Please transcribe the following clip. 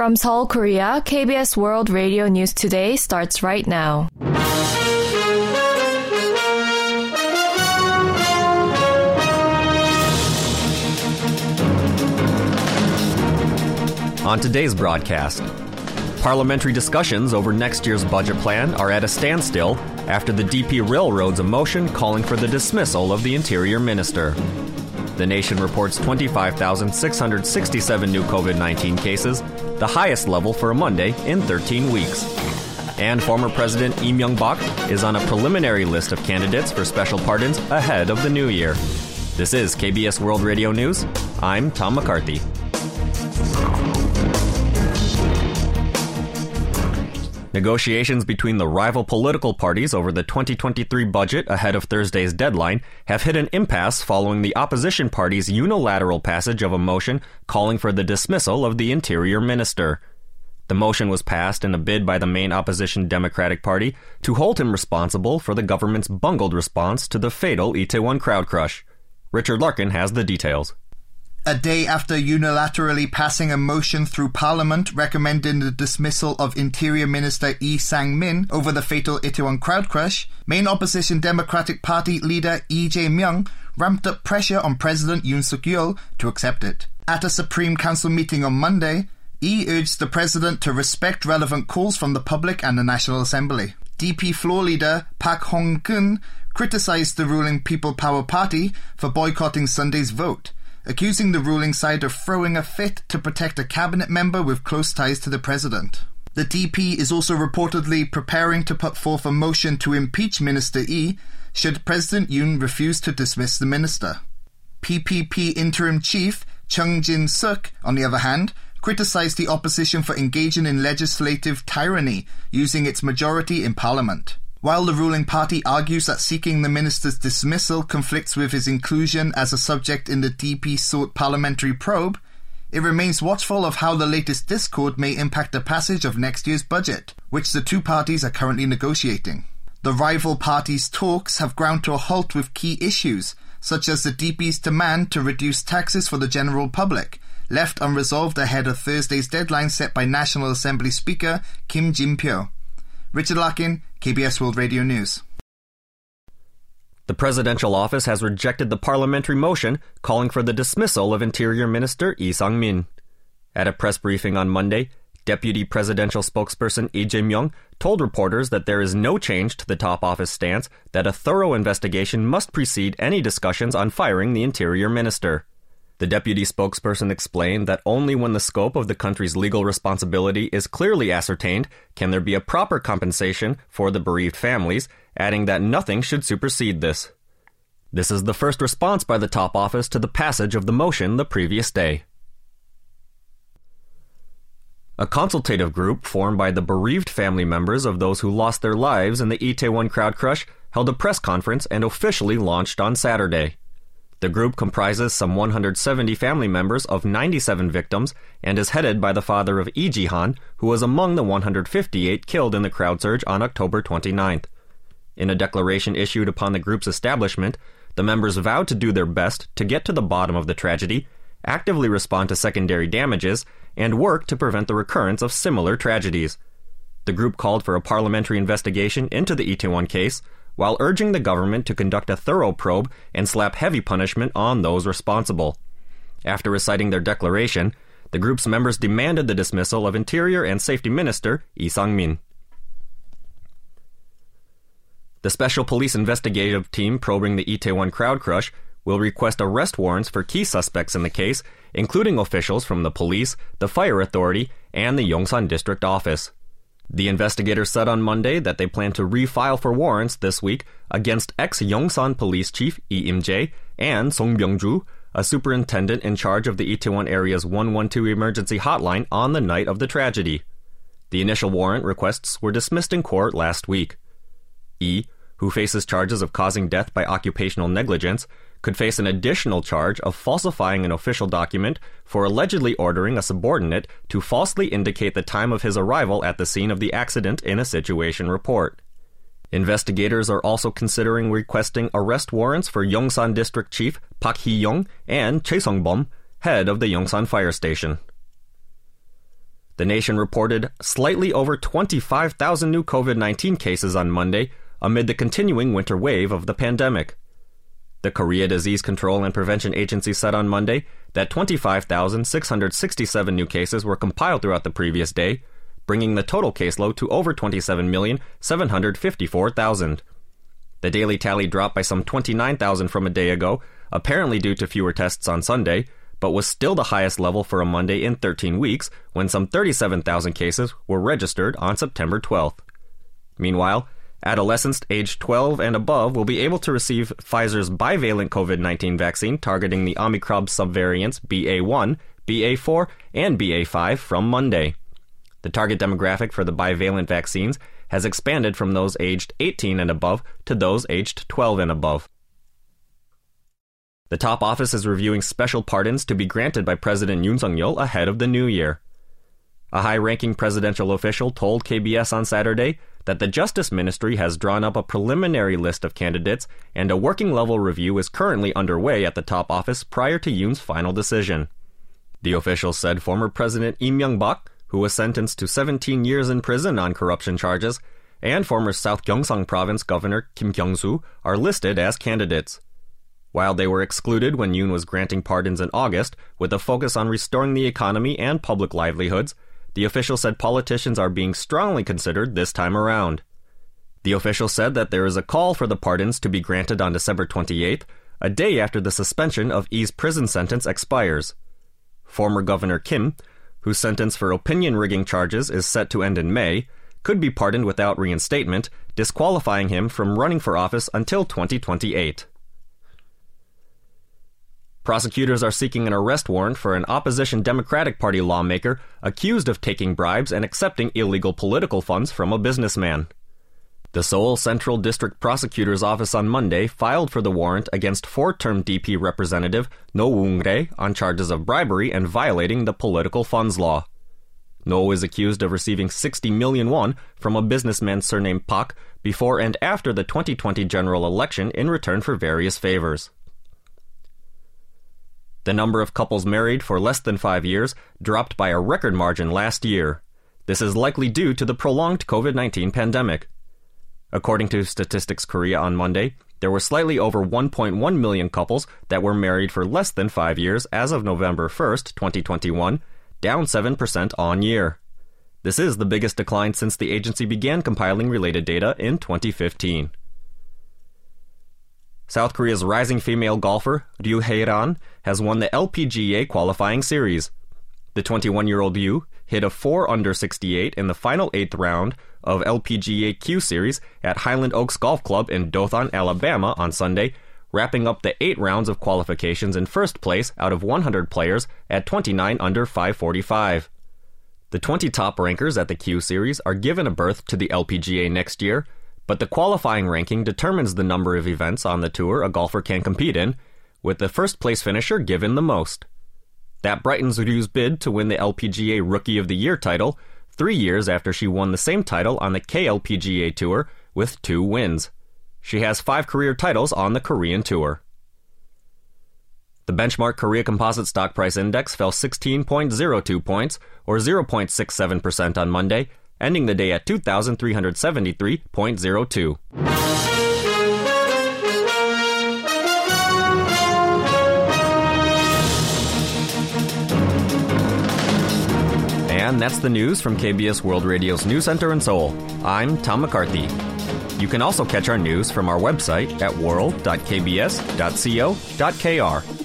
From Seoul, Korea, KBS World Radio News Today starts right now. On today's broadcast, parliamentary discussions over next year's budget plan are at a standstill after the DP Railroads motion calling for the dismissal of the Interior Minister. The nation reports 25,667 new COVID 19 cases, the highest level for a Monday in 13 weeks. And former President Lee Myung-bak is on a preliminary list of candidates for special pardons ahead of the new year. This is KBS World Radio News. I'm Tom McCarthy. Negotiations between the rival political parties over the 2023 budget ahead of Thursday's deadline have hit an impasse following the opposition party's unilateral passage of a motion calling for the dismissal of the Interior Minister. The motion was passed in a bid by the main opposition Democratic Party to hold him responsible for the government's bungled response to the fatal Itaewon crowd crush. Richard Larkin has the details a day after unilaterally passing a motion through Parliament recommending the dismissal of Interior Minister Lee Sang-min over the fatal Itaewon crowd crush, main opposition Democratic Party leader Lee Jae-myung ramped up pressure on President Yoon Suk-yeol to accept it. At a Supreme Council meeting on Monday, Lee urged the president to respect relevant calls from the public and the National Assembly. DP floor leader Park Hong-kun criticized the ruling People Power Party for boycotting Sunday's vote accusing the ruling side of throwing a fit to protect a cabinet member with close ties to the president. The DP is also reportedly preparing to put forth a motion to impeach Minister Lee should President Yoon refuse to dismiss the minister. PPP interim chief Chung Jin Suk, on the other hand, criticized the opposition for engaging in legislative tyranny using its majority in parliament. While the ruling party argues that seeking the minister's dismissal conflicts with his inclusion as a subject in the DP sought parliamentary probe, it remains watchful of how the latest discord may impact the passage of next year's budget, which the two parties are currently negotiating. The rival parties' talks have ground to a halt with key issues, such as the DP's demand to reduce taxes for the general public, left unresolved ahead of Thursday's deadline set by National Assembly Speaker Kim Jin-pyo. Richard Larkin, KBS World Radio News. The presidential office has rejected the parliamentary motion calling for the dismissal of Interior Minister Lee Sang-min. At a press briefing on Monday, Deputy Presidential Spokesperson Lee Jae-myung told reporters that there is no change to the top office stance that a thorough investigation must precede any discussions on firing the Interior Minister. The deputy spokesperson explained that only when the scope of the country's legal responsibility is clearly ascertained can there be a proper compensation for the bereaved families, adding that nothing should supersede this. This is the first response by the top office to the passage of the motion the previous day. A consultative group formed by the bereaved family members of those who lost their lives in the Itaewon crowd crush held a press conference and officially launched on Saturday. The group comprises some 170 family members of 97 victims and is headed by the father of Lee Ji-han, who was among the 158 killed in the crowd surge on October 29th. In a declaration issued upon the group's establishment, the members vowed to do their best to get to the bottom of the tragedy, actively respond to secondary damages, and work to prevent the recurrence of similar tragedies. The group called for a parliamentary investigation into the Itaewon case, while urging the government to conduct a thorough probe and slap heavy punishment on those responsible. After reciting their declaration, the group's members demanded the dismissal of Interior and Safety Minister Lee Sang-min. The Special Police Investigative Team probing the Itaewon crowd crush will request arrest warrants for key suspects in the case, including officials from the police, the fire authority, and the Yongsan District Office. The investigators said on Monday that they plan to refile for warrants this week against ex Yongsan Police Chief Lee Im-jae and Song Byung-ju, a superintendent in charge of the Itaewon area's 112 emergency hotline on the night of the tragedy. The initial warrant requests were dismissed in court last week. E, who faces charges of causing death by occupational negligence, could face an additional charge of falsifying an official document for allegedly ordering a subordinate to falsely indicate the time of his arrival at the scene of the accident in a situation report. Investigators are also considering requesting arrest warrants for Yongsan District Chief Park Hee-young and Choi Sung-bom, head of the Yongsan Fire Station. The nation reported slightly over 25,000 new COVID 19 cases on Monday amid the continuing winter wave of the pandemic. The Korea Disease Control and Prevention Agency said on Monday that 25,667 new cases were compiled throughout the previous day, bringing the total caseload to over 27,754,000. The daily tally dropped by some 29,000 from a day ago, apparently due to fewer tests on Sunday, but was still the highest level for a Monday in 13 weeks when some 37,000 cases were registered on September 12th. Meanwhile, Adolescents aged 12 and above will be able to receive Pfizer's bivalent COVID 19 vaccine targeting the Omicron subvariants BA1, BA4, and BA5 from Monday. The target demographic for the bivalent vaccines has expanded from those aged 18 and above to those aged 12 and above. The top office is reviewing special pardons to be granted by President Yoon Suk-yeol ahead of the new year. A high-ranking presidential official told KBS on Saturday that the Justice Ministry has drawn up a preliminary list of candidates and a working level review is currently underway at the top office prior to Yoon's final decision. The official said former President Lee Myung-bak, who was sentenced to 17 years in prison on corruption charges, and former South Gyeongsang Province Governor Kim Kyung-soo are listed as candidates. While they were excluded when Yoon was granting pardons in August, with a focus on restoring the economy and public livelihoods, the official said politicians are being strongly considered this time around. The official said that there is a call for the pardons to be granted on December 28th, a day after the suspension of Lee's prison sentence expires. Former Governor Kim, whose sentence for opinion rigging charges is set to end in May, could be pardoned without reinstatement, disqualifying him from running for office until 2028. Prosecutors are seeking an arrest warrant for an opposition Democratic Party lawmaker accused of taking bribes and accepting illegal political funds from a businessman. The Seoul Central District Prosecutor's Office on Monday filed for the warrant against four term DP Representative No Woong-rae on charges of bribery and violating the political funds law. No is accused of receiving 60 million won from a businessman surnamed Pak before and after the 2020 general election in return for various favors. The number of couples married for less than five years dropped by a record margin last year. This is likely due to the prolonged COVID 19 pandemic. According to Statistics Korea on Monday, there were slightly over 1.1 million couples that were married for less than five years as of November 1, 2021, down 7% on year. This is the biggest decline since the agency began compiling related data in 2015. South Korea's rising female golfer, Ryu Hae-ran, has won the LPGA qualifying series. The 21 year old Ryu hit a 4 under 68 in the final eighth round of LPGA Q Series at Highland Oaks Golf Club in Dothan, Alabama on Sunday, wrapping up the eight rounds of qualifications in first place out of 100 players at 29 under 545. The 20 top rankers at the Q Series are given a berth to the LPGA next year, but the qualifying ranking determines the number of events on the tour a golfer can compete in, with the first place finisher given the most. That brightens Ryu's bid to win the LPGA Rookie of the Year title three years after she won the same title on the KLPGA Tour with two wins. She has five career titles on the Korean Tour. The benchmark Korea Composite Stock Price Index fell 16.02 points, or 0.67% on Monday, ending the day at 2,373.02. And that's the news from KBS World Radio's News Center in Seoul. I'm Tom McCarthy. You can also catch our news from our website at world.kbs.co.kr.